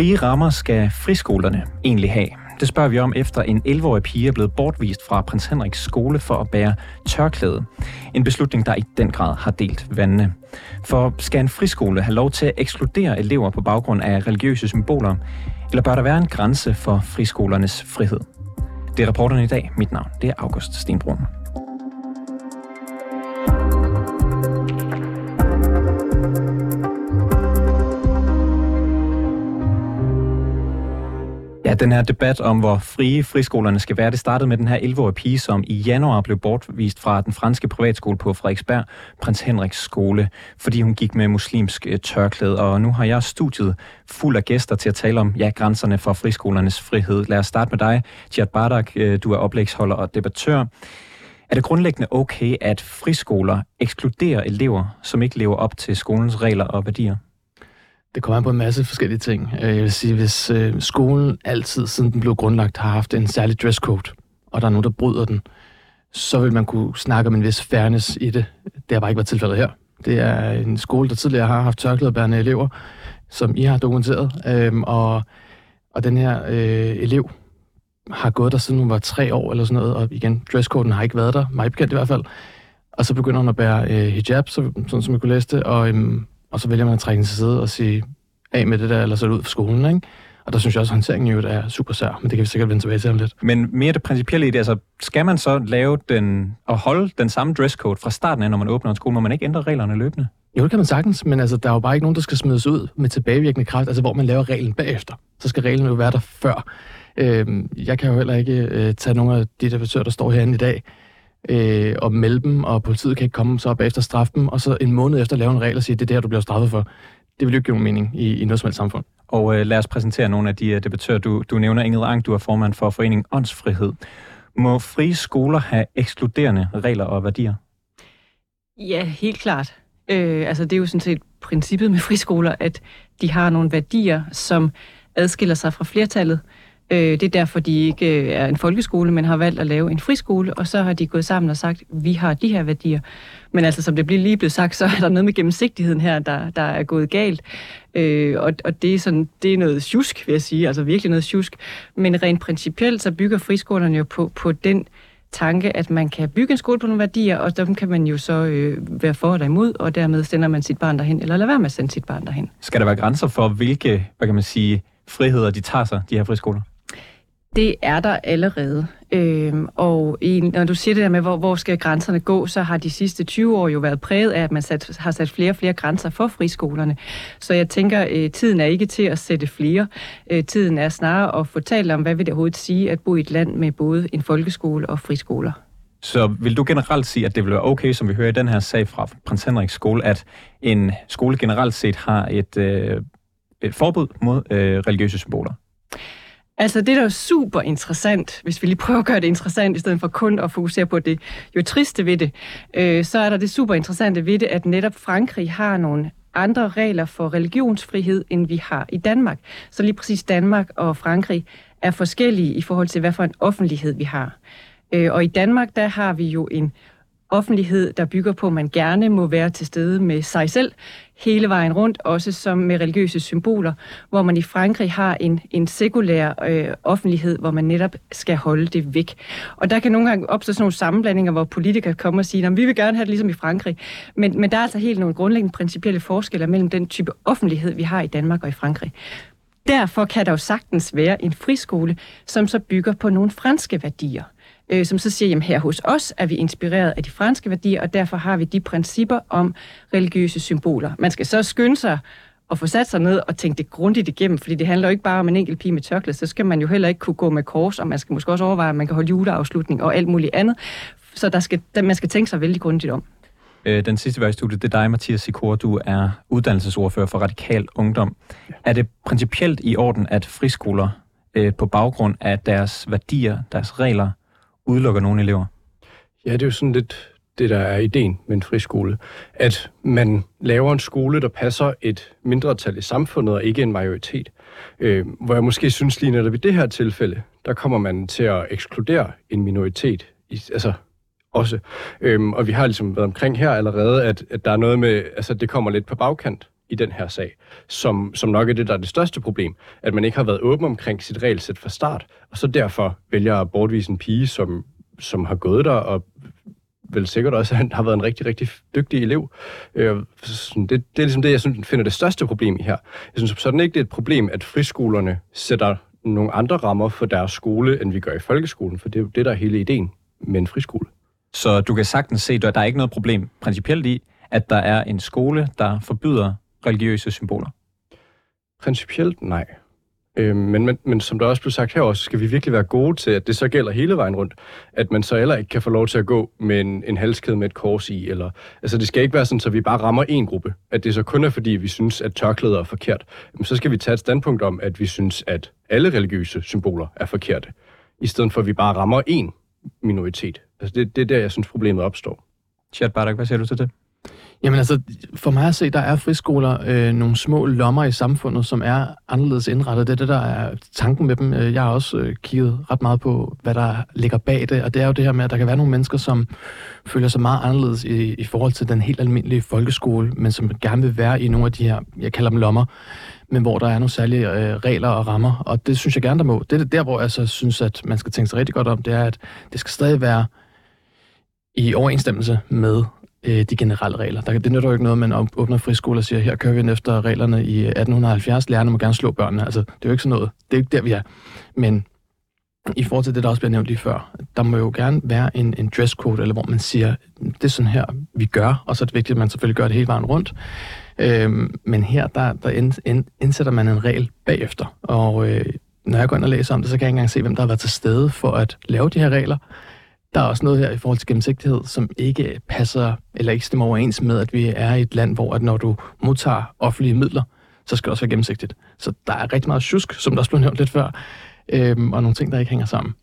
Frie rammer skal friskolerne egentlig have? Det spørger vi om efter en 11-årig pige er blevet bortvist fra prins Henriks skole for at bære tørklæde. En beslutning, der i den grad har delt vandene. For skal en friskole have lov til at ekskludere elever på baggrund af religiøse symboler? Eller bør der være en grænse for friskolernes frihed? Det er rapporterne i dag. Mit navn det er August Stenbrun. Ja, den her debat om, hvor frie friskolerne skal være, det startede med den her 11-årige pige, som i januar blev bortvist fra den franske privatskole på Frederiksberg, Prins Henriks skole, fordi hun gik med muslimsk øh, tørklæde. Og nu har jeg studiet fuld af gæster til at tale om ja, grænserne for friskolernes frihed. Lad os starte med dig, Tjert Bardak. Øh, du er oplægsholder og debattør. Er det grundlæggende okay, at friskoler ekskluderer elever, som ikke lever op til skolens regler og værdier? Det kommer an på en masse forskellige ting. Øh, jeg vil sige, hvis øh, skolen altid, siden den blev grundlagt, har haft en særlig dresscode, og der er nogen, der bryder den, så vil man kunne snakke om en vis fairness i det. Det har bare ikke været tilfældet her. Det er en skole, der tidligere har haft tørklædebærende elever, som I har dokumenteret, øhm, og, og den her øh, elev har gået der siden hun var tre år eller sådan noget, og igen, dresscoden har ikke været der, mig bekendt i hvert fald. Og så begynder hun at bære øh, hijab, så, sådan som jeg kunne læse det, og øhm, og så vælger man at trække den til side og sige, af med det der, eller så ud for skolen, ikke? Og der synes jeg også, at håndteringen jo er super sær, men det kan vi sikkert vende tilbage til om lidt. Men mere det principielle i det, altså skal man så lave den, og holde den samme dresscode fra starten af, når man åbner en skole, må man ikke ændre reglerne løbende? Jo, det kan man sagtens, men altså, der er jo bare ikke nogen, der skal smides ud med tilbagevirkende kraft, altså hvor man laver reglen bagefter. Så skal reglen jo være der før. Øhm, jeg kan jo heller ikke øh, tage nogle af de debattører, der står herinde i dag, øh, og melde dem, og politiet kan ikke komme så op efter straffe dem, og så en måned efter lave en regel og sige, det er det her, du bliver straffet for. Det vil jo ikke give nogen mening i, i noget som helst samfund. Og øh, lad os præsentere nogle af de uh, debattører. Du, du nævner Ingrid Ang, du er formand for Foreningen Åndsfrihed. Må frie skoler have ekskluderende regler og værdier? Ja, helt klart. Øh, altså det er jo sådan set princippet med friskoler, at de har nogle værdier, som adskiller sig fra flertallet. Øh, Øh, det er derfor, de ikke øh, er en folkeskole, men har valgt at lave en friskole, og så har de gået sammen og sagt, vi har de her værdier. Men altså, som det bliver lige blevet sagt, så er der noget med gennemsigtigheden her, der, der er gået galt. Øh, og, og det er, sådan, det er noget tjusk, vil jeg sige, altså virkelig noget tjusk. Men rent principielt, så bygger friskolerne jo på, på den tanke, at man kan bygge en skole på nogle værdier, og dem kan man jo så øh, være for eller imod, og dermed sender man sit barn derhen, eller lader være med at sende sit barn derhen. Skal der være grænser for, hvilke, hvad kan man sige, friheder de tager sig, de her friskoler? Det er der allerede. Øhm, og i, når du siger det der med, hvor, hvor skal grænserne gå, så har de sidste 20 år jo været præget af, at man sat, har sat flere og flere grænser for friskolerne. Så jeg tænker, øh, tiden er ikke til at sætte flere. Øh, tiden er snarere at fortælle om, hvad vil det overhovedet sige at bo i et land med både en folkeskole og friskoler. Så vil du generelt sige, at det vil være okay, som vi hører i den her sag fra Prins Henriks skole, at en skole generelt set har et, øh, et forbud mod øh, religiøse symboler? Altså det, der er super interessant, hvis vi lige prøver at gøre det interessant, i stedet for kun at fokusere på det jo triste ved det, øh, så er der det super interessante ved det, at netop Frankrig har nogle andre regler for religionsfrihed, end vi har i Danmark. Så lige præcis Danmark og Frankrig er forskellige i forhold til, hvad for en offentlighed vi har. Øh, og i Danmark, der har vi jo en offentlighed, der bygger på, at man gerne må være til stede med sig selv hele vejen rundt, også som med religiøse symboler, hvor man i Frankrig har en, en sekulær øh, offentlighed, hvor man netop skal holde det væk. Og der kan nogle gange opstå sådan nogle sammenblandinger, hvor politikere kommer og siger, at vi vil gerne have det ligesom i Frankrig. Men, men der er altså helt nogle grundlæggende principielle forskelle mellem den type offentlighed, vi har i Danmark og i Frankrig. Derfor kan der jo sagtens være en friskole, som så bygger på nogle franske værdier øh, som så siger, at her hos os er vi inspireret af de franske værdier, og derfor har vi de principper om religiøse symboler. Man skal så skynde sig at få sat sig ned og tænke det grundigt igennem, fordi det handler jo ikke bare om en enkelt pige med tørklæde, så skal man jo heller ikke kunne gå med kors, og man skal måske også overveje, at man kan holde juleafslutning og alt muligt andet. Så der skal, man skal tænke sig vældig grundigt om. Øh, den sidste vej i studiet, det er dig, Mathias Sikor. Du er uddannelsesordfører for Radikal Ungdom. Er det principielt i orden, at friskoler øh, på baggrund af deres værdier, deres regler, udelukker nogle elever? Ja, det er jo sådan lidt det, der er ideen med en friskole. At man laver en skole, der passer et mindretal i samfundet, og ikke en majoritet. Øh, hvor jeg måske synes lige netop i det her tilfælde, der kommer man til at ekskludere en minoritet. I, altså også. Øhm, og vi har ligesom været omkring her allerede, at, at der er noget med, altså det kommer lidt på bagkant i den her sag, som, som nok er det, der er det største problem, at man ikke har været åben omkring sit regelsæt fra start, og så derfor vælger at bortvise en pige, som, som har gået der og vel sikkert også han har været en rigtig, rigtig dygtig elev. Øh, det, det er ligesom det, jeg synes, finder det største problem i her. Jeg synes sådan ikke, det er et problem, at friskolerne sætter nogle andre rammer for deres skole, end vi gør i folkeskolen, for det er jo det, der er hele ideen med en friskole. Så du kan sagtens se, at der er ikke noget problem principielt i, at der er en skole, der forbyder religiøse symboler? Principielt nej. Øh, men, men, men som der også blev sagt her også, skal vi virkelig være gode til, at det så gælder hele vejen rundt. At man så heller ikke kan få lov til at gå med en, en halskæde med et kors i. Eller, altså det skal ikke være sådan, at vi bare rammer en gruppe. At det så kun er fordi, vi synes, at tørklæder er forkert. Men så skal vi tage et standpunkt om, at vi synes, at alle religiøse symboler er forkerte. I stedet for, at vi bare rammer en minoritet. Altså det, det er der, jeg synes, problemet opstår. Chad Barak, hvad siger du til det? Jamen altså, for mig at se, der er friskoler øh, nogle små lommer i samfundet, som er anderledes indrettet. Det er det, der er tanken med dem. Øh, jeg har også øh, kigget ret meget på, hvad der ligger bag det, og det er jo det her med, at der kan være nogle mennesker, som føler sig meget anderledes i, i forhold til den helt almindelige folkeskole, men som gerne vil være i nogle af de her, jeg kalder dem lommer, men hvor der er nogle særlige øh, regler og rammer, og det synes jeg gerne, der må. Det er der, hvor jeg så synes, at man skal tænke sig rigtig godt om, det er, at det skal stadig være i overensstemmelse med øh, de generelle regler. Der, det nytter jo ikke noget, man åbner friskole og siger, her kører vi efter reglerne i øh, 1870, lærerne må gerne slå børnene. Altså, det er jo ikke sådan noget. Det er jo ikke der, vi er. Men i forhold til det, der også bliver nævnt lige før, der må jo gerne være en, en dresscode, eller hvor man siger, det er sådan her, vi gør, og så er det vigtigt, at man selvfølgelig gør det hele vejen rundt. Øhm, men her, der, der ind, ind, indsætter man en regel bagefter, og øh, når jeg går ind og læser om det, så kan jeg ikke engang se, hvem der har været til stede for at lave de her regler. Der er også noget her i forhold til gennemsigtighed, som ikke passer eller ikke stemmer overens med, at vi er i et land, hvor at når du modtager offentlige midler, så skal det også være gennemsigtigt. Så der er rigtig meget tjusk, som der også blev nævnt lidt før, øhm, og nogle ting, der ikke hænger sammen.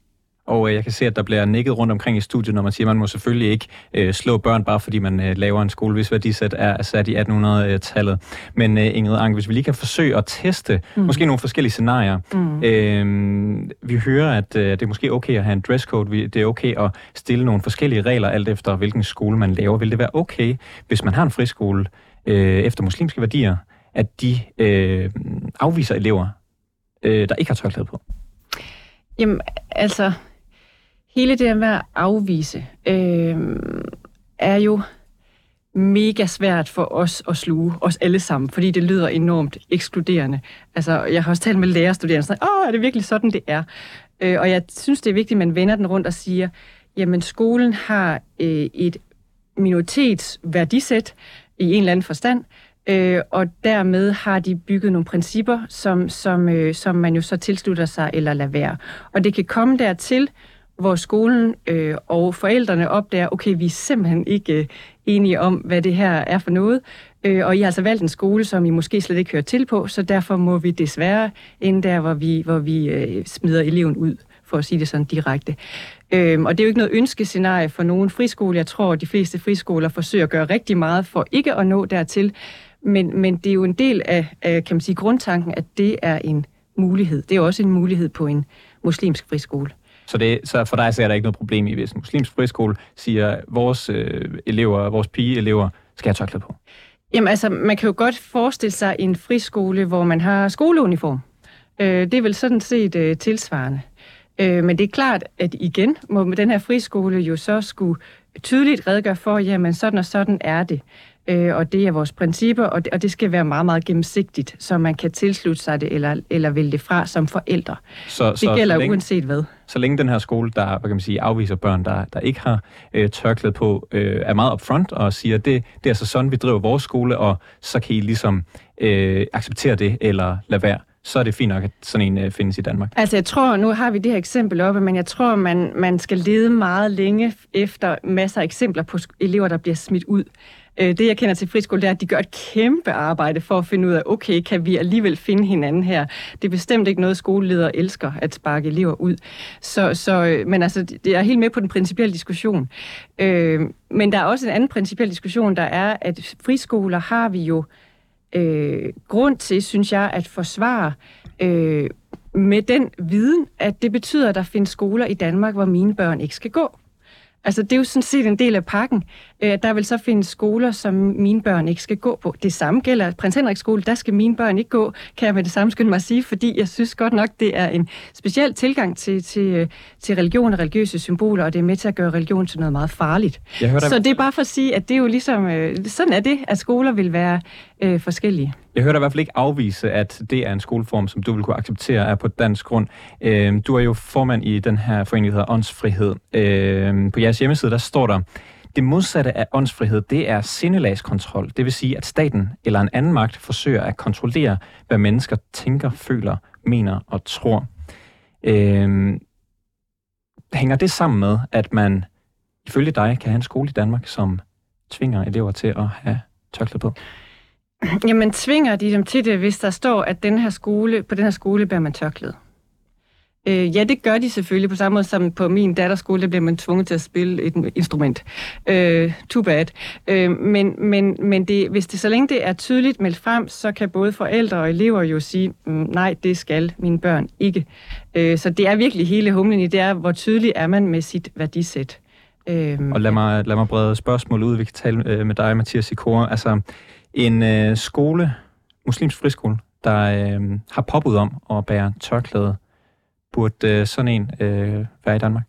Og øh, jeg kan se, at der bliver nikket rundt omkring i studiet, når man siger, at man må selvfølgelig ikke øh, slå børn, bare fordi man øh, laver en skole, hvis værdisæt er sat i 1800-tallet. Men øh, Ingrid Anke, hvis vi lige kan forsøge at teste mm. måske nogle forskellige scenarier. Mm. Øh, vi hører, at øh, det er måske okay at have en dresscode. Det er okay at stille nogle forskellige regler, alt efter hvilken skole man laver. Vil det være okay, hvis man har en friskole øh, efter muslimske værdier, at de øh, afviser elever, øh, der ikke har tørklæde på? Jamen, altså, hele det med at afvise, øh, er jo mega svært for os at sluge, os alle sammen, fordi det lyder enormt ekskluderende. Altså, jeg har også talt med lærerstuderende, sådan, åh, er det virkelig sådan, det er? Øh, og jeg synes, det er vigtigt, at man vender den rundt og siger, jamen, skolen har øh, et minoritetsværdisæt i en eller anden forstand, øh, og dermed har de bygget nogle principper, som, som, øh, som man jo så tilslutter sig eller lader være. Og det kan komme dertil, hvor skolen øh, og forældrene opdager, okay, vi er simpelthen ikke øh, enige om, hvad det her er for noget, øh, og I har altså valgt en skole, som I måske slet ikke hører til på, så derfor må vi desværre ind der, hvor vi, hvor vi øh, smider eleven ud, for at sige det sådan direkte. Øhm, og det er jo ikke noget ønskescenarie for nogen friskole. Jeg tror, at de fleste friskoler forsøger at gøre rigtig meget for ikke at nå dertil, men, men det er jo en del af, af kan man sige, grundtanken, at det er en mulighed. Det er også en mulighed på en muslimsk friskole. Så, det, så for dig så er der ikke noget problem i, hvis en muslimsk friskole siger, at vores øh, elever, vores pigeelever skal have tørklæde på? Jamen altså, man kan jo godt forestille sig en friskole, hvor man har skoleuniform. Øh, det er vel sådan set øh, tilsvarende. Øh, men det er klart, at igen må den her friskole jo så skulle tydeligt redegøre for, jamen sådan og sådan er det øh, og det er vores principper, og det, og det skal være meget, meget gennemsigtigt, så man kan tilslutte sig det eller, eller vælge det fra som forældre. Så, det så, gælder så længe, uanset hvad. Så længe den her skole, der hvad kan man sige, afviser børn, der, der ikke har øh, tørklæde på, øh, er meget upfront og siger, det, det er altså sådan, vi driver vores skole, og så kan I ligesom øh, acceptere det eller lade være så er det fint nok, at sådan en øh, findes i Danmark. Altså jeg tror, nu har vi det her eksempel oppe, men jeg tror, man, man skal lede meget længe efter masser af eksempler på elever, der bliver smidt ud. Øh, det, jeg kender til friskole, det er, at de gør et kæmpe arbejde for at finde ud af, okay, kan vi alligevel finde hinanden her? Det er bestemt ikke noget, skoleledere elsker, at sparke elever ud. Så, så, øh, men altså, jeg er helt med på den principielle diskussion. Øh, men der er også en anden principiel diskussion, der er, at friskoler har vi jo øh, Øh, grund til, synes jeg, at forsvare øh, med den viden, at det betyder, at der findes skoler i Danmark, hvor mine børn ikke skal gå. Altså, det er jo sådan set en del af pakken, Øh, der vil så findes skoler, som mine børn ikke skal gå på. Det samme gælder Prins Henrik skole, der skal mine børn ikke gå, kan jeg med det samme skynde mig at sige, fordi jeg synes godt nok, det er en speciel tilgang til, til, øh, til religion og religiøse symboler, og det er med til at gøre religion til noget meget farligt. Jeg hørte, så det er bare for at sige, at det er jo ligesom, øh, sådan er det, at skoler vil være øh, forskellige. Jeg hørte i hvert fald ikke afvise, at det er en skoleform, som du vil kunne acceptere er på dansk grund. Øh, du er jo formand i den her forening, der hedder Åndsfrihed. Øh, på jeres hjemmeside, der står der, det modsatte af åndsfrihed, det er sindelagskontrol. Det vil sige, at staten eller en anden magt forsøger at kontrollere, hvad mennesker tænker, føler, mener og tror. Øh, hænger det sammen med, at man ifølge dig kan have en skole i Danmark, som tvinger elever til at have tørklæde på? Jamen, tvinger de dem til det, hvis der står, at den her skole, på den her skole bærer man tørklæde? Øh, ja, det gør de selvfølgelig, på samme måde som på min datters skole, der bliver man tvunget til at spille et instrument. Øh, too bad. Øh, men men, men det, hvis det så længe det er tydeligt meldt frem, så kan både forældre og elever jo sige, mm, nej, det skal mine børn ikke. Øh, så det er virkelig hele humlen i det er, hvor tydelig er man med sit værdisæt. Øh, og lad mig, lad mig brede spørgsmål ud. Vi kan tale øh, med dig, Mathias Sikora. Altså, en øh, skole, muslimsk friskole, der øh, har påbud om at bære tørklæde, burde øh, sådan en øh, være i Danmark?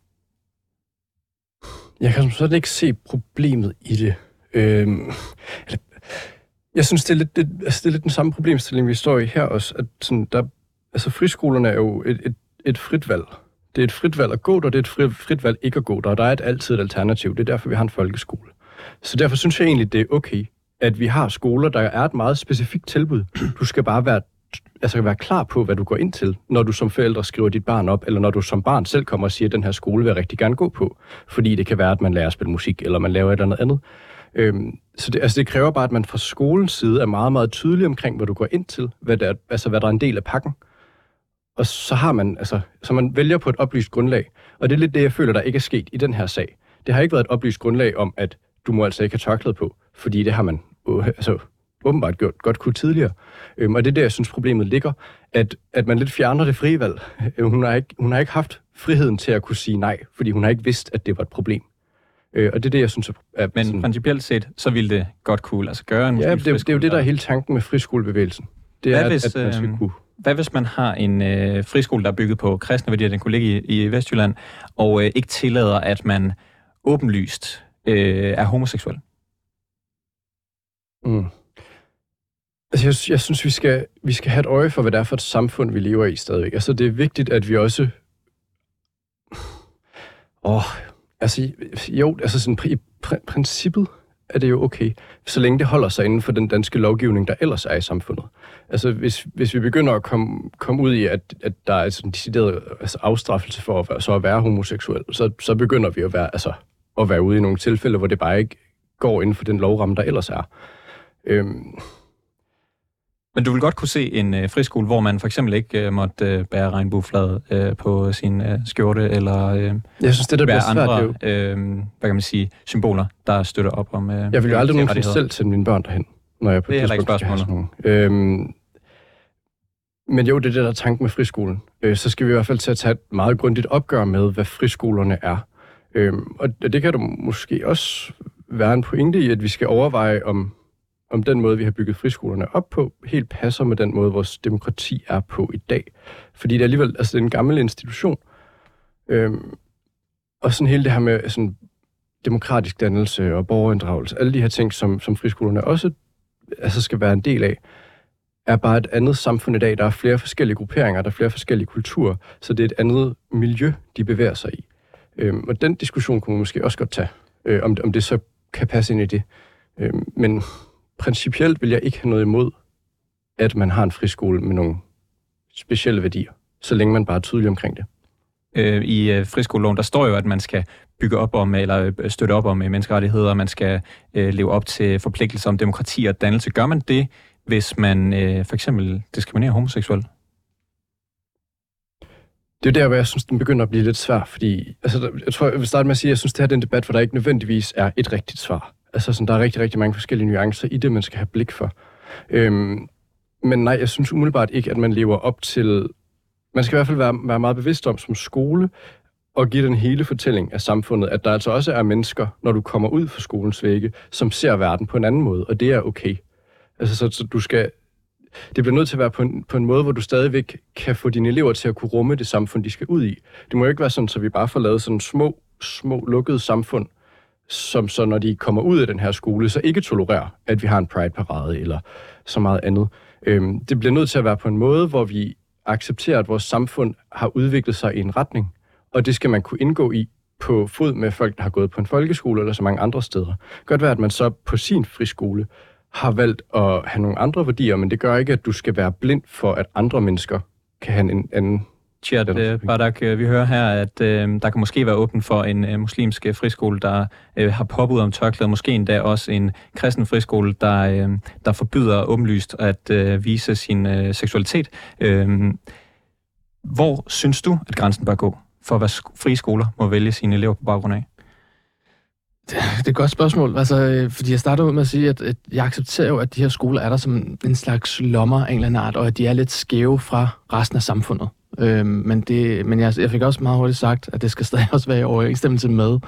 Jeg kan som sådan ikke se problemet i det. Øh, jeg synes, det er, lidt, det, altså, det er lidt den samme problemstilling, vi står i her også. At sådan, der, altså friskolerne er jo et, et, et frit valg. Det er et frit valg at gå der, det er et frit, frit valg ikke at gå der. Og der er et, altid et alternativ. Det er derfor, vi har en folkeskole. Så derfor synes jeg egentlig, det er okay, at vi har skoler, der er et meget specifikt tilbud. Du skal bare være, altså være klar på, hvad du går ind til, når du som forældre skriver dit barn op, eller når du som barn selv kommer og siger, at den her skole vil jeg rigtig gerne gå på. Fordi det kan være, at man lærer at spille musik, eller man laver et eller andet andet. Øhm, så det, altså det kræver bare, at man fra skolens side er meget, meget tydelig omkring, hvad du går ind til, hvad, der, altså hvad der er en del af pakken. Og så har man, altså, så man vælger på et oplyst grundlag. Og det er lidt det, jeg føler, der ikke er sket i den her sag. Det har ikke været et oplyst grundlag om, at du må altså ikke have tørklæde på, fordi det har man øh, altså, åbenbart gjort godt kunne tidligere. Øhm, og det er der, jeg synes, problemet ligger, at, at man lidt fjerner det frie valg. Øh, hun, har ikke, hun har ikke haft friheden til at kunne sige nej, fordi hun har ikke vidst, at det var et problem. Øh, og det er det, jeg synes er... Men sådan, principielt set, så ville det godt kunne lade sig gøre en Ja, det, det er jo det, der er hele tanken med friskolebevægelsen. Det hvad er, hvis, at, man skal øh, kunne... Hvad hvis man har en øh, friskole, der er bygget på kristne værdier, den kunne ligge i, i Vestjylland, og øh, ikke tillader, at man åbenlyst øh, er homoseksuel? Mm. Altså, jeg, jeg synes, vi skal, vi skal have et øje for, hvad det er for et samfund, vi lever i stadigvæk. Altså, det er vigtigt, at vi også... Åh, oh, altså, jo, altså sådan, i pr- princippet er det jo okay, så længe det holder sig inden for den danske lovgivning, der ellers er i samfundet. Altså, hvis, hvis vi begynder at komme, komme ud i, at, at der er sådan en decideret altså, afstraffelse for at være, så at være homoseksuel, så, så begynder vi at være, altså, at være ude i nogle tilfælde, hvor det bare ikke går inden for den lovramme, der ellers er. Øhm. Men du vil godt kunne se en øh, friskole, hvor man for eksempel ikke øh, måtte øh, bære regnbueflaget øh, på sin øh, skjorte, eller øh, jeg synes, det, der bliver andre svært, øh, hvad kan man sige, symboler, der støtter op om øh, Jeg vil jo aldrig nogensinde selv sende mine børn derhen, når jeg på det er ikke spørgsmålet. Øhm, men jo, det er det, der er tanken med friskolen. Øh, så skal vi i hvert fald til at tage et meget grundigt opgør med, hvad friskolerne er. Øhm, og det kan du måske også være en pointe i, at vi skal overveje, om om den måde, vi har bygget friskolerne op på, helt passer med den måde, vores demokrati er på i dag. Fordi det er alligevel altså, det er en gammel institution. Øhm, og sådan hele det her med sådan, demokratisk dannelse og borgerinddragelse, alle de her ting, som, som friskolerne også altså, skal være en del af, er bare et andet samfund i dag. Der er flere forskellige grupperinger, der er flere forskellige kulturer, så det er et andet miljø, de bevæger sig i. Øhm, og den diskussion kunne man måske også godt tage, øh, om, om det så kan passe ind i det. Øhm, men principielt vil jeg ikke have noget imod, at man har en friskole med nogle specielle værdier, så længe man bare er tydelig omkring det. Øh, I øh, friskoleloven, der står jo, at man skal bygge op om, eller øh, støtte op om menneskerettigheder, man skal leve op til forpligtelser om demokrati og dannelse. Gør man det, hvis man for eksempel diskriminerer homoseksuelle? Det er der, hvor jeg synes, den begynder at blive lidt svær, fordi altså, jeg tror, jeg vil starte med at sige, at jeg synes, det her er en debat, hvor der ikke nødvendigvis er et rigtigt svar. Altså, sådan, der er rigtig, rigtig mange forskellige nuancer i det, man skal have blik for. Øhm, men nej, jeg synes umiddelbart ikke, at man lever op til... Man skal i hvert fald være, være meget bevidst om som skole, at give den hele fortælling af samfundet, at der altså også er mennesker, når du kommer ud fra skolens vægge, som ser verden på en anden måde, og det er okay. Altså, så, så du skal, det bliver nødt til at være på en, på en måde, hvor du stadigvæk kan få dine elever til at kunne rumme det samfund, de skal ud i. Det må jo ikke være sådan, så vi bare får lavet sådan små, små lukkede samfund, som så, når de kommer ud af den her skole, så ikke tolererer, at vi har en Pride-parade eller så meget andet. Øhm, det bliver nødt til at være på en måde, hvor vi accepterer, at vores samfund har udviklet sig i en retning, og det skal man kunne indgå i på fod med folk, der har gået på en folkeskole eller så mange andre steder. Godt være, at man så på sin friskole har valgt at have nogle andre værdier, men det gør ikke, at du skal være blind for, at andre mennesker kan have en anden Chad uh, Badak, uh, vi hører her, at uh, der kan måske være åben for en uh, muslimsk friskole, der uh, har påbud om tørklæde, måske endda også en kristen friskole, der, uh, der forbyder åbenlyst at uh, vise sin uh, seksualitet. Uh, hvor synes du, at grænsen bør gå for, hvad frie skoler må vælge sine elever på baggrund af? Det, det er et godt spørgsmål, altså, fordi jeg starter ud med at sige, at, at jeg accepterer jo, at de her skoler er der som en slags lommer af en eller anden art, og at de er lidt skæve fra resten af samfundet. Øh, men det, men jeg, jeg fik også meget hurtigt sagt, at det skal stadig også være i overensstemmelse med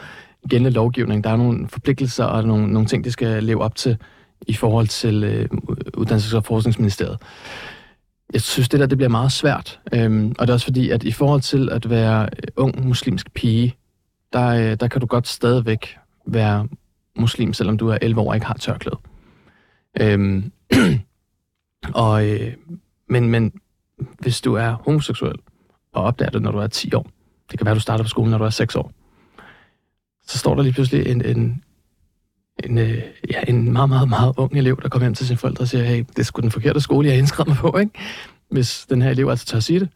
gældende lovgivning. Der er nogle forpligtelser og nogle, nogle ting, de skal leve op til i forhold til øh, Uddannelses- og Forskningsministeriet. Jeg synes, det der det bliver meget svært. Øhm, og det er også fordi, at i forhold til at være øh, ung muslimsk pige, der, øh, der kan du godt stadigvæk være muslim, selvom du er 11 år og ikke har tørklæde. Øhm, og, øh, men, men hvis du er homoseksuel og opdager det, når du er 10 år, det kan være, du starter på skolen, når du er 6 år, så står der lige pludselig en, en, en, øh, ja, en meget, meget, meget ung elev, der kommer hjem til sine forældre og siger, hey, det er sgu den forkerte skole, jeg har indskrevet mig på, ikke? hvis den her elev altså tør at sige det.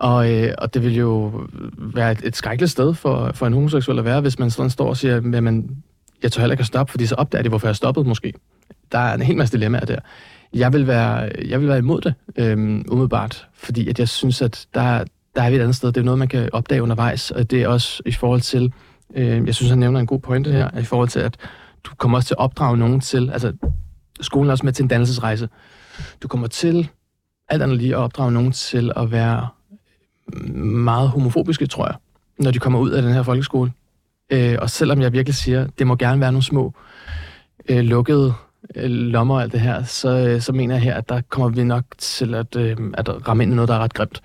Og, øh, og det vil jo være et, et skrækkeligt sted for, for en homoseksuel at være, hvis man sådan står og siger, jamen, jeg tør heller ikke at stoppe, fordi så opdager de, hvorfor jeg stoppede måske. Der er en hel masse dilemmaer der. Jeg vil være, jeg vil være imod det, øhm, umiddelbart, fordi at jeg synes, at der, der er vi et andet sted. Det er noget, man kan opdage undervejs, og det er også i forhold til, øh, jeg synes, han nævner en god pointe her, i forhold til, at du kommer også til at opdrage nogen til, altså skolen er også med til en dannelsesrejse. Du kommer til alt andet lige at opdrage nogen til at være meget homofobiske, tror jeg, når de kommer ud af den her folkeskole. Øh, og selvom jeg virkelig siger, det må gerne være nogle små øh, lukkede Øh, lommer og alt det her, så, øh, så mener jeg her, at der kommer vi nok til at, øh, at ramme ind i noget, der er ret grimt.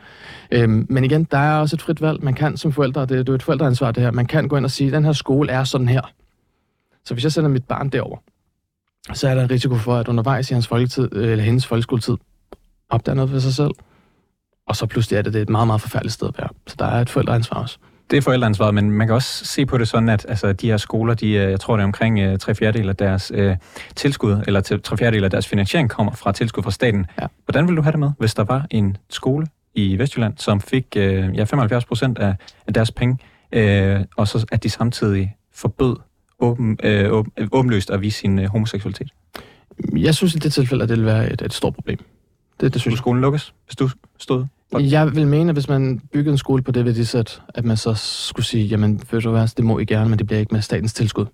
Øh, men igen, der er også et frit valg. Man kan som forældre, det, det er et forældreansvar det her, man kan gå ind og sige, at den her skole er sådan her. Så hvis jeg sender mit barn derover, så er der en risiko for, at undervejs i hans folketid, øh, eller hendes folkeskoletid, opdager noget for sig selv, og så pludselig er det, det er et meget, meget forfærdeligt sted at være. Så der er et forældreansvar også. Det er forældreansvaret, men man kan også se på det sådan, at altså, de her skoler, de, øh, jeg tror det er omkring uh, tre fjerdedel af deres uh, tilskud, eller tre fjerdedel af deres finansiering kommer fra tilskud fra staten. Ja. Hvordan vil du have det med, hvis der var en skole i Vestjylland, som fik uh, ja, 75 procent af, af deres penge, uh, og så at de samtidig forbød åben, uh, åben, åbenløst at vise sin uh, homoseksualitet? Jeg synes i det tilfælde, at det vil være et, et stort problem. Det, det synes Skulle skolen lukkes, hvis du stod? Jeg vil mene, at hvis man byggede en skole på det værdisæt, at man så skulle sige, jamen, ved du hvad, det må I gerne, men det bliver ikke med statens tilskud.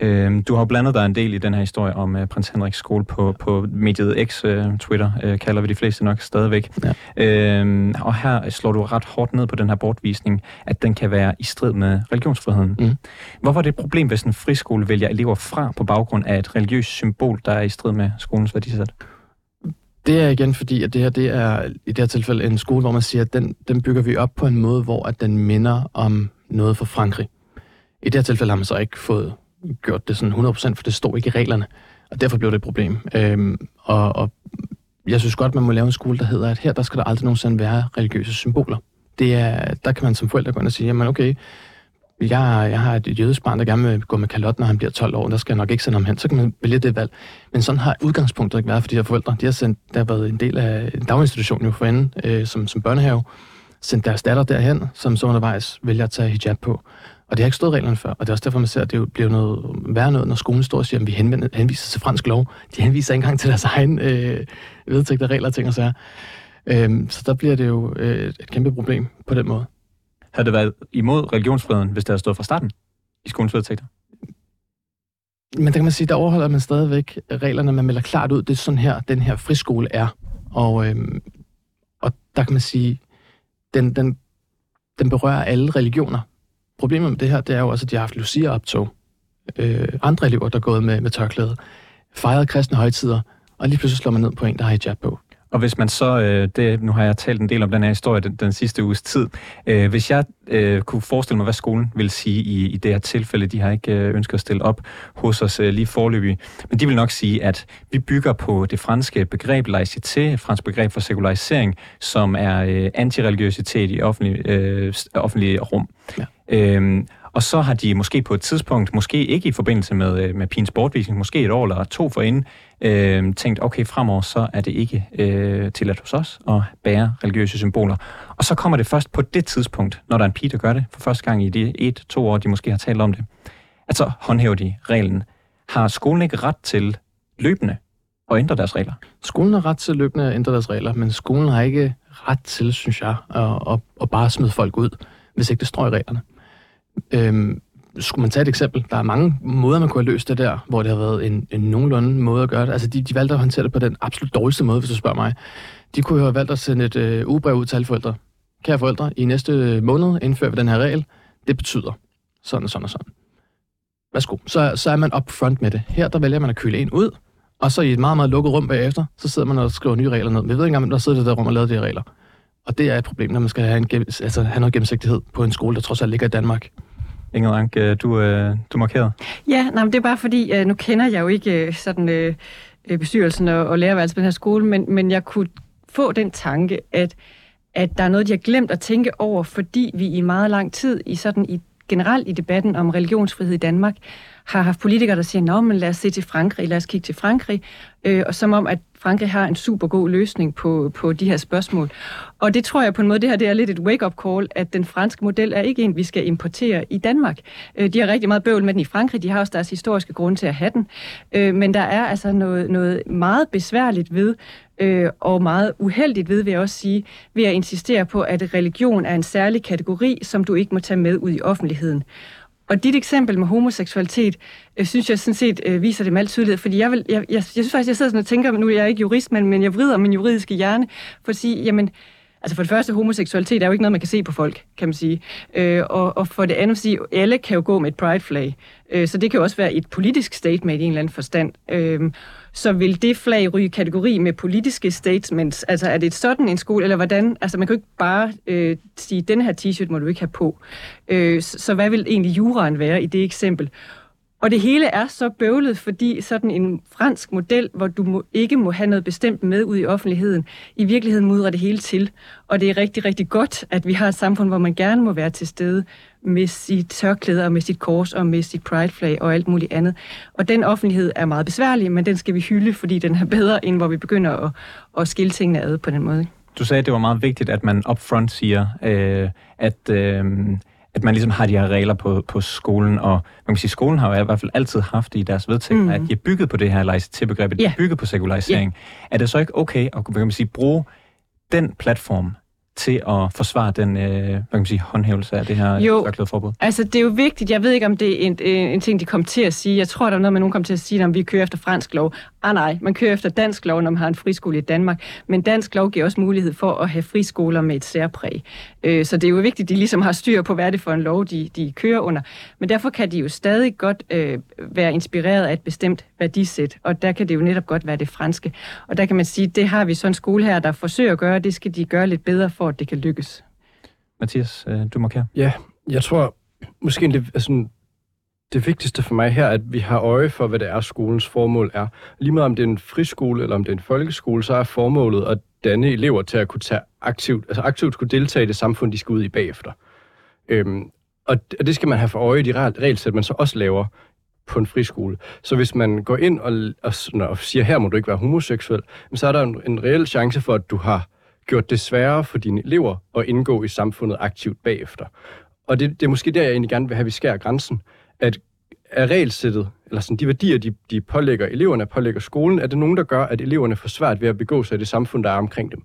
Øhm, du har jo blandet dig en del i den her historie om uh, prins Henriks skole på, på mediet X, uh, Twitter, uh, kalder vi de fleste nok stadigvæk. Ja. Øhm, og her slår du ret hårdt ned på den her bortvisning, at den kan være i strid med religionsfriheden. Mm. Hvorfor er det et problem, hvis en friskole vælger elever fra på baggrund af et religiøst symbol, der er i strid med skolens værdisæt? Det er igen fordi, at det her det er i det her tilfælde en skole, hvor man siger, at den, den bygger vi op på en måde, hvor at den minder om noget fra Frankrig. I det her tilfælde har man så ikke fået gjort det sådan 100%, for det står ikke i reglerne, og derfor blev det et problem. Øhm, og, og jeg synes godt, man må lave en skole, der hedder, at her der skal der aldrig nogensinde være religiøse symboler. Det er, der kan man som forældre gå ind og sige, jamen okay, jeg, jeg har et jødisk barn, der gerne vil gå med kalot, når han bliver 12 år, der skal jeg nok ikke sende ham hen. Så kan man vælge det valg. Men sådan har udgangspunktet ikke været for de her forældre. De har sendt, der har været en del af en daginstitution jo forinde, øh, som, som børnehave, sendt deres datter derhen, som så undervejs vælger at tage hijab på. Og det har ikke stået reglerne før, og det er også derfor, man ser, at det bliver noget værre noget, når skolen står og siger, at vi henviser til fransk lov. De henviser ikke engang til deres egen øh, vedtægter, regler, ting og sager. Øh, så der bliver det jo øh, et kæmpe problem på den måde. Havde det været imod religionsfriheden, hvis det havde stået fra starten i skolens vedtægter? Men der kan man sige, der overholder man stadigvæk reglerne. Man melder klart ud, det er sådan her, den her friskole er. Og, øhm, og der kan man sige, den, den den berører alle religioner. Problemet med det her, det er jo også, at de har haft Lucia-optog. Øh, andre elever, der er gået med, med tørklæde, fejret kristne højtider, og lige pludselig slår man ned på en, der har hijab på. Og hvis man så, øh, det, nu har jeg talt en del om den her historie den, den sidste uges tid, øh, hvis jeg øh, kunne forestille mig, hvad skolen vil sige i, i det her tilfælde, de har ikke øh, ønsket at stille op hos os øh, lige forløbig, men de vil nok sige, at vi bygger på det franske begreb laicité, fransk begreb for sekularisering, som er øh, antireligiøsitet i offentlig, øh, offentlige rum. Ja. Øhm, og så har de måske på et tidspunkt, måske ikke i forbindelse med, øh, med Pins bortvisning, måske et år eller to forinden, øh, tænkt, okay, fremover så er det ikke øh, tilladt hos os at bære religiøse symboler. Og så kommer det først på det tidspunkt, når der er en pige, der gør det, for første gang i de et, to år, de måske har talt om det, at så håndhæver de reglen. Har skolen ikke ret til løbende at ændre deres regler? Skolen har ret til løbende at ændre deres regler, men skolen har ikke ret til, synes jeg, at, at, at bare smide folk ud, hvis ikke det står i reglerne. Øhm, skulle man tage et eksempel, der er mange måder, man kunne have løst det der, hvor det har været en, en nogenlunde måde at gøre det. Altså, de, de valgte at håndtere det på den absolut dårligste måde, hvis du spørger mig. De kunne jo have valgt at sende et øh, ugebrev ud til alle forældre. Kære forældre, i næste øh, måned indfører vi den her regel. Det betyder sådan og sådan og sådan. Værsgo. Så, så er man upfront med det. Her der vælger man at køle en ud, og så i et meget, meget lukket rum bagefter, så sidder man og skriver nye regler ned. Men jeg ved ikke engang, der sidder det der rum og laver de her regler. Og det er et problem, når man skal have, en, altså, have noget gennemsigtighed på en skole, der trods alt ligger i Danmark. Inger Rank, øh, du, øh, du markerede. Ja, nej, men det er bare fordi, øh, nu kender jeg jo ikke sådan bestyrelsen og, og lærerværelsen på den her skole, men, men jeg kunne få den tanke, at, at der er noget, de har glemt at tænke over, fordi vi i meget lang tid i sådan i generelt i debatten om religionsfrihed i Danmark har haft politikere, der siger, nå, men lad os se til Frankrig, lad os kigge til Frankrig, øh, og som om, at Frankrig har en super god løsning på, på de her spørgsmål. Og det tror jeg på en måde, det her det er lidt et wake-up call, at den franske model er ikke en, vi skal importere i Danmark. Øh, de har rigtig meget bøvl med den i Frankrig, de har også deres historiske grund til at have den. Øh, men der er altså noget, noget meget besværligt ved, øh, og meget uheldigt ved, vil jeg også sige, ved at insistere på, at religion er en særlig kategori, som du ikke må tage med ud i offentligheden. Og dit eksempel med homoseksualitet, øh, synes jeg sådan set øh, viser det med al tydelighed, fordi jeg, vil, jeg, jeg, jeg synes faktisk, jeg sidder sådan og tænker, nu er jeg ikke jurist, men, men jeg vrider min juridiske hjerne for at sige, jamen, Altså for det første, homoseksualitet er jo ikke noget, man kan se på folk, kan man sige. Øh, og, og for det andet at sige, alle kan jo gå med et pride flag. Øh, så det kan jo også være et politisk statement i en eller anden forstand. Øh, så vil det flag ryge kategori med politiske statements? Altså er det sådan en skole, eller hvordan? Altså man kan jo ikke bare øh, sige, den her t-shirt må du ikke have på. Øh, så, så hvad vil egentlig juraen være i det eksempel? Og det hele er så bøvlet, fordi sådan en fransk model, hvor du må, ikke må have noget bestemt med ud i offentligheden, i virkeligheden mudrer det hele til. Og det er rigtig, rigtig godt, at vi har et samfund, hvor man gerne må være til stede med sit tørklæde og med sit kors og med sit pride flag og alt muligt andet. Og den offentlighed er meget besværlig, men den skal vi hylde, fordi den er bedre, end hvor vi begynder at, at skille tingene ad på den måde. Du sagde, at det var meget vigtigt, at man upfront siger, øh, at... Øh, at man ligesom har de her regler på, på skolen, og man kan sige, skolen har jo i hvert fald altid haft det i deres vedtægter, mm. at de er bygget på det her laicité-begrebet, yeah. de er bygget på sekularisering. Yeah. Er det så ikke okay at kan man sige, bruge den platform til at forsvare den øh, hvad kan man sige, håndhævelse af det her jo, forbud? altså det er jo vigtigt. Jeg ved ikke, om det er en, en, en ting, de kommer til at sige. Jeg tror, der er noget med, nogen kommer til at sige, om vi kører efter fransk lov. Ah nej, man kører efter dansk lov, når man har en friskole i Danmark. Men dansk lov giver også mulighed for at have friskoler med et særpræg. Øh, så det er jo vigtigt, at de ligesom har styr på, hvad det er for en lov, de, de kører under. Men derfor kan de jo stadig godt øh, være inspireret af et bestemt værdisæt. Og der kan det jo netop godt være det franske. Og der kan man sige, det har vi sådan en skole her, der forsøger at gøre. Det skal de gøre lidt bedre for, at det kan lykkes. Mathias, øh, du markerer. Ja, jeg tror måske det, altså, det vigtigste for mig her er, at vi har øje for, hvad det er, skolens formål er. Lige meget om det er en friskole eller om det er en folkeskole, så er formålet at danne elever til at kunne tage aktivt, altså aktivt skulle deltage i det samfund, de skal ud i bagefter. Øhm, og det skal man have for øje i de regelsæt, man så også laver på en friskole. Så hvis man går ind og, og, og siger, her må du ikke være homoseksuel, så er der en, en reel chance for, at du har gjort det sværere for dine elever at indgå i samfundet aktivt bagefter. Og det, det er måske der, jeg egentlig gerne vil have, at vi skærer grænsen. At er regelsættet, eller sådan de værdier, de, de pålægger eleverne, pålægger skolen, er det nogen, der gør, at eleverne får svært ved at begå sig i det samfund, der er omkring dem.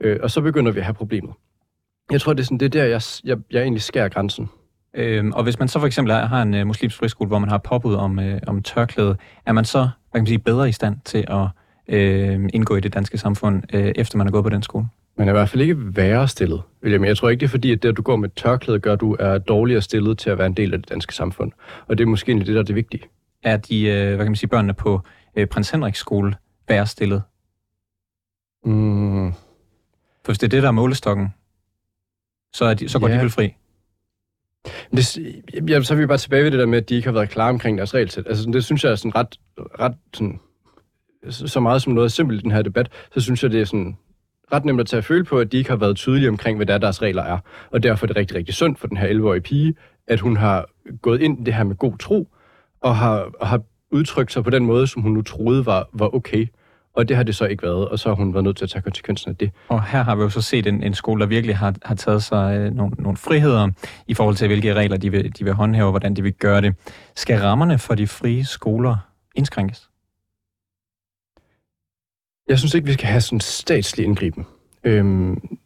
Øh, og så begynder vi at have problemet. Jeg tror, det er, sådan, det er der, jeg, jeg, jeg egentlig skærer grænsen. Øhm, og hvis man så for eksempel har en uh, muslimsk friskole, hvor man har påbud om, uh, om tørklæde, er man så hvad kan man sige, bedre i stand til at uh, indgå i det danske samfund, uh, efter man er gået på den skole? Man er i hvert fald ikke værre stillet, William. Jeg tror ikke, det er fordi, at det, at du går med tørklæde, gør, at du er dårligere stillet til at være en del af det danske samfund. Og det er måske egentlig det, der er det vigtige. Er de, øh, hvad kan man sige, børnene på øh, Prins Henriks skole værre stillet? Mm, For hvis det er det, der er målestokken, så, er de, så går Ja. de vel fri det, ja, så er vi bare tilbage ved det der med, at de ikke har været klar omkring deres regelsæt. Altså, det synes jeg er sådan ret, ret sådan, så så meget som noget simpelt i den her debat, så synes jeg, det er sådan ret nemt at tage at føle på, at de ikke har været tydelige omkring, hvad der deres regler er. Og derfor er det rigtig, rigtig synd for den her 11-årige pige, at hun har gået ind i det her med god tro, og har, og har udtrykt sig på den måde, som hun nu troede var, var okay. Og det har det så ikke været, og så har hun været nødt til at tage konsekvensen af det. Og her har vi jo så set en, en skole, der virkelig har, har taget sig øh, nogle, nogle friheder i forhold til, hvilke regler de vil, de vil håndhæve, og hvordan de vil gøre det. Skal rammerne for de frie skoler indskrænkes? Jeg synes ikke, vi skal have sådan statslig indgriben. Øhm,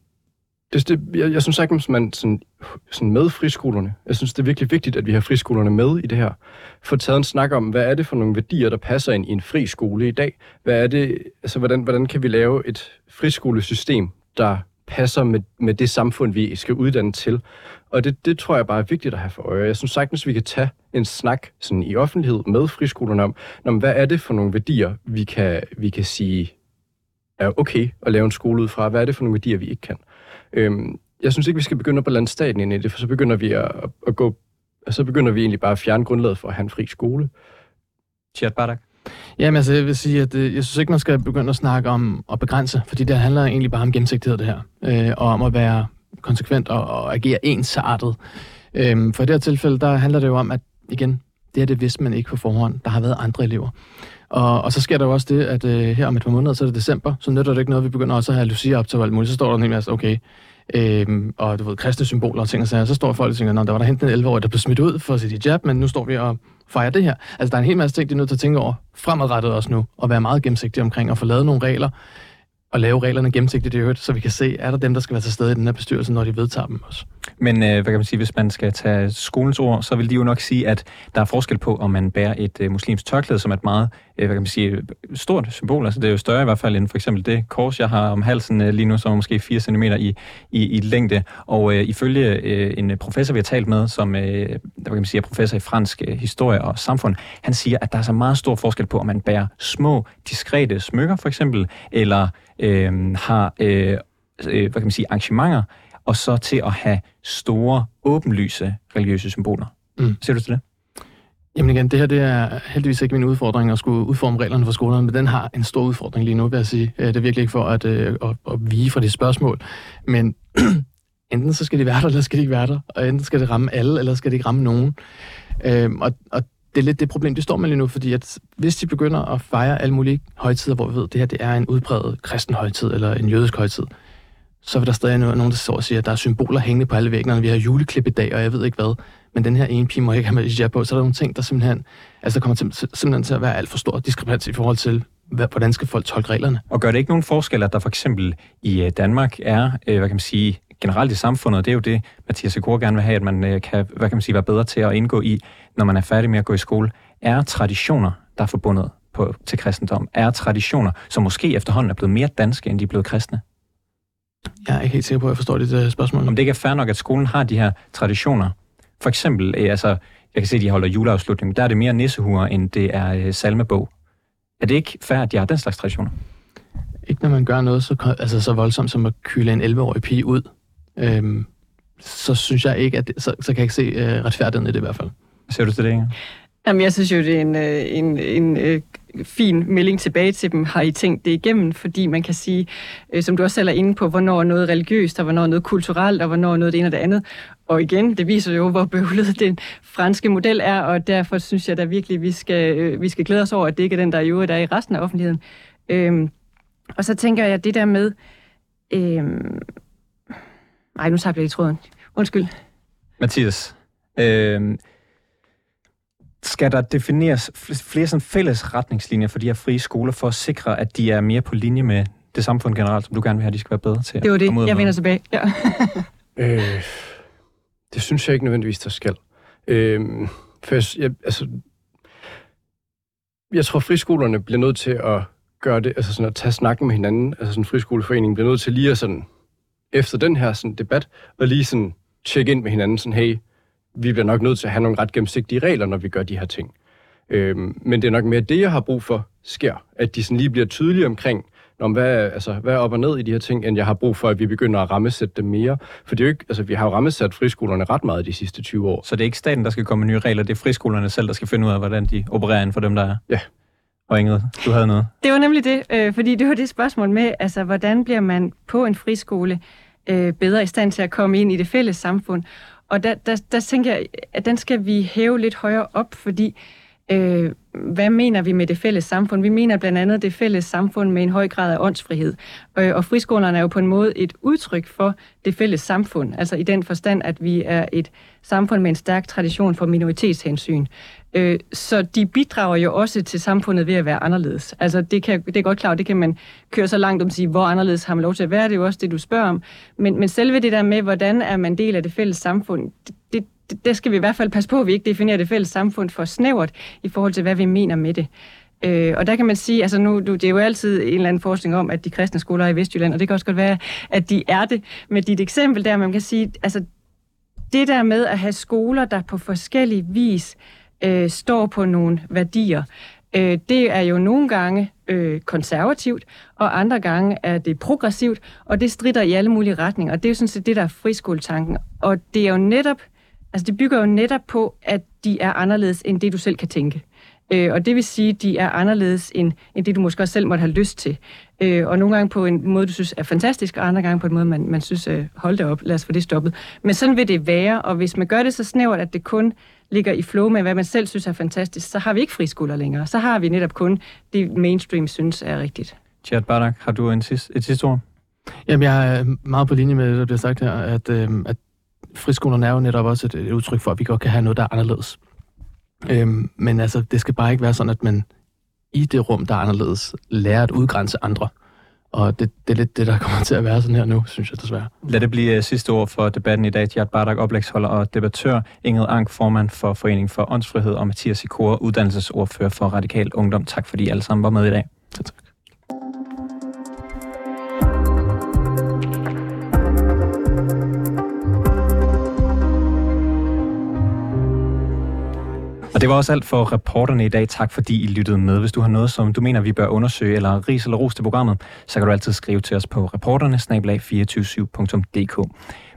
det, det, jeg, jeg synes sagtens, man sådan, sådan med friskolerne. Jeg synes, det er virkelig vigtigt, at vi har friskolerne med i det her. Få taget en snak om, hvad er det for nogle værdier, der passer ind i en fri skole i dag? Hvad er det, altså, hvordan, hvordan kan vi lave et friskolesystem, der passer med, med det samfund, vi skal uddanne til? Og det, det tror jeg bare er vigtigt at have for øje. Jeg synes sagtens, vi kan tage en snak sådan i offentlighed med friskolerne om, om, hvad er det for nogle værdier, vi kan, vi kan sige er okay at lave en skole ud fra. Hvad er det for nogle værdier, vi ikke kan? Øhm, jeg synes ikke, vi skal begynde at blande staten ind i det, for så begynder vi at, at gå så begynder vi egentlig bare at fjerne grundlaget for at have en fri skole. Chat Badak? Jamen altså, jeg vil sige, at øh, jeg synes ikke, man skal begynde at snakke om at begrænse, fordi det handler egentlig bare om gennemsigtighed, det her. Øh, og om at være konsekvent og, og agere ensartet. Øh, for i det her tilfælde, der handler det jo om, at igen, det her det vidste man ikke på forhånd. Der har været andre elever. Og, og så sker der jo også det, at øh, her om et par måneder, så er det december, så nytter det ikke noget, vi begynder også at have Lucia op til alt muligt. Så står der en hel masse, okay, øh, og du ved, kristne symboler og ting og sager. Så står folk og tænker, der var der henten en 11-årig, der blev smidt ud for sit hijab, men nu står vi og fejrer det her. Altså, der er en hel masse ting, de er nødt til at tænke over fremadrettet også nu, og være meget gennemsigtige omkring, og få lavet nogle regler, og lave reglerne gennemsigtigt i øvrigt, så vi kan se, er der dem, der skal være til stede i den her bestyrelse, når de vedtager dem også. Men øh, hvad kan man sige, hvis man skal tage skolens ord, så vil de jo nok sige, at der er forskel på, om man bærer et øh, muslims tørklæde, som er et meget øh, hvad kan man sige, stort symbol. Altså det er jo større i hvert fald end for eksempel det kors, jeg har om halsen øh, lige nu, som er måske 4 cm i, i, i længde. Og øh, ifølge øh, en professor, vi har talt med, som øh, hvad kan man sige, er professor i fransk øh, historie og samfund, han siger, at der er så meget stor forskel på, om man bærer små, diskrete smykker for eksempel, eller øh, har øh, øh, hvad kan man sige, arrangementer, og så til at have store, åbenlyse religiøse symboler. Mm. Ser du til det? Jamen igen, det her det er heldigvis ikke min udfordring at skulle udforme reglerne for skolerne, men den har en stor udfordring lige nu, vil jeg sige. Øh, Det er virkelig ikke for at, øh, at, at vige fra de spørgsmål, men enten så skal de være der, eller skal de ikke være der, og enten skal det ramme alle, eller skal det ikke ramme nogen. Øhm, og, og det er lidt det problem, det står med lige nu, fordi at hvis de begynder at fejre alle mulige højtider, hvor vi ved, at det her det er en udpræget kristen højtid, eller en jødisk højtid, så vil der stadig nogen, der står og siger, at der er symboler hængende på alle væggene, vi har juleklip i dag, og jeg ved ikke hvad. Men den her ene pige må ikke have med hijab på, så er der nogle ting, der simpelthen, altså der kommer til, simpelthen til at være alt for stor diskrepans i forhold til, hvad, hvordan skal folk tolke reglerne. Og gør det ikke nogen forskel, at der for eksempel i øh, Danmark er, øh, hvad kan man sige, generelt i samfundet, det er jo det, Mathias Sekor gerne vil have, at man øh, kan, hvad kan man sige, være bedre til at indgå i, når man er færdig med at gå i skole, er traditioner, der er forbundet på, til kristendom, er traditioner, som måske efterhånden er blevet mere danske, end de er blevet kristne. Jeg er ikke helt sikker på, at jeg forstår dit uh, spørgsmål. Om det ikke er fair nok, at skolen har de her traditioner. For eksempel, øh, altså, jeg kan se, at de holder juleafslutning, der er det mere nissehuer, end det er øh, salmebog. Er det ikke fair, at de har den slags traditioner? Ikke når man gør noget så, altså, så voldsomt som at kyle en 11-årig pige ud. Øhm, så synes jeg ikke, at det, så, så kan jeg ikke se øh, retfærdigheden i det i hvert fald. Ser du til det, Inger? Jamen, jeg synes jo, det er en, øh, en, en øh, fin melding tilbage til dem, har I tænkt det igennem, fordi man kan sige, øh, som du også selv er inde på, hvornår er noget religiøst, og hvornår er noget kulturelt, og hvornår er noget det ene og det andet. Og igen, det viser jo, hvor bøvlet den franske model er, og derfor synes jeg da virkelig, vi skal, øh, vi skal glæde os over, at det ikke er den, der i øvrigt er i resten af offentligheden. Øhm, og så tænker jeg, det der med... Øhm, ej, nu tabte jeg i tråden. Undskyld. Mathias, øh, skal der defineres fl- flere sådan fælles retningslinjer for de her frie skoler, for at sikre, at de er mere på linje med det samfund generelt, som du gerne vil have, de skal være bedre til? Det var det. Jeg vender tilbage. Ja. Øh, det synes jeg ikke nødvendigvis, der skal. Øh, for jeg, jeg, altså, jeg tror, friskolerne bliver nødt til at gøre det, altså sådan at tage snakken med hinanden. Altså sådan en friskoleforening bliver nødt til lige at sådan efter den her sådan, debat, og lige sådan tjekke ind med hinanden, sådan, hey, vi bliver nok nødt til at have nogle ret gennemsigtige regler, når vi gør de her ting. Øhm, men det er nok mere det, jeg har brug for, sker. At de sådan lige bliver tydelige omkring, om hvad, altså, hvad er op og ned i de her ting, end jeg har brug for, at vi begynder at rammesætte dem mere. For det er jo ikke, altså, vi har jo rammesat friskolerne ret meget de sidste 20 år. Så det er ikke staten, der skal komme med nye regler, det er friskolerne selv, der skal finde ud af, hvordan de opererer inden for dem, der er? Ja. Og Ingrid, du havde noget? Det var nemlig det, øh, fordi det var det spørgsmål med, altså, hvordan bliver man på en friskole øh, bedre i stand til at komme ind i det fælles samfund? Og der, der, der tænker jeg, at den skal vi hæve lidt højere op, fordi øh, hvad mener vi med det fælles samfund? Vi mener blandt andet det fælles samfund med en høj grad af åndsfrihed. Øh, og friskolerne er jo på en måde et udtryk for det fælles samfund. Altså i den forstand, at vi er et samfund med en stærk tradition for minoritetshensyn. Øh, så de bidrager jo også til samfundet ved at være anderledes. Altså det, kan, det er godt klart, det kan man køre så langt om at sige, hvor anderledes har man lov til at være. Det er jo også det, du spørger om. Men, men selve det der med, hvordan er man del af det fælles samfund, det, det, skal vi i hvert fald passe på, at vi ikke definerer det fælles samfund for snævert i forhold til, hvad vi mener med det. Øh, og der kan man sige, altså nu, det er jo altid en eller anden forskning om, at de kristne skoler er i Vestjylland, og det kan også godt være, at de er det. Med dit eksempel der, man kan sige, altså det der med at have skoler, der på forskellig vis øh, står på nogle værdier, øh, det er jo nogle gange øh, konservativt, og andre gange er det progressivt, og det strider i alle mulige retninger. Og det er jo sådan set det, der er friskoletanken. Og det er jo netop Altså, det bygger jo netop på, at de er anderledes end det, du selv kan tænke. Øh, og det vil sige, at de er anderledes end, end det, du måske også selv måtte have lyst til. Øh, og nogle gange på en måde, du synes er fantastisk, og andre gange på en måde, man, man synes, øh, hold det op, lad os få det stoppet. Men sådan vil det være, og hvis man gør det så snævert, at det kun ligger i flow med, hvad man selv synes er fantastisk, så har vi ikke friskoler længere. Så har vi netop kun det, mainstream synes er rigtigt. Chad Barak, har du en sidste, et sidste ord? Jamen, jeg er meget på linje med det, der bliver sagt her, at, øh, at friskolerne er jo netop også et, et udtryk for, at vi godt kan have noget, der er anderledes. Øhm, men altså, det skal bare ikke være sådan, at man i det rum, der er anderledes, lærer at udgrænse andre. Og det, det er lidt det, der kommer til at være sådan her nu, synes jeg desværre. Lad det blive uh, sidste ord for debatten i dag. Gjert Bardak, oplægsholder og debattør. Ingrid Ank, formand for Foreningen for Åndsfrihed, og Mathias Sikora, uddannelsesordfører for Radikal Ungdom. Tak fordi I alle sammen var med i dag. Så tak. Og det var også alt for reporterne i dag. Tak fordi I lyttede med. Hvis du har noget, som du mener, vi bør undersøge, eller ris eller ros til programmet, så kan du altid skrive til os på reporterne 247dk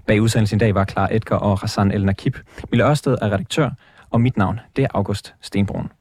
Bag udsendelsen i dag var Klar Edgar og Hassan El Nakib. Mille Ørsted er redaktør, og mit navn det er August Stenbrun.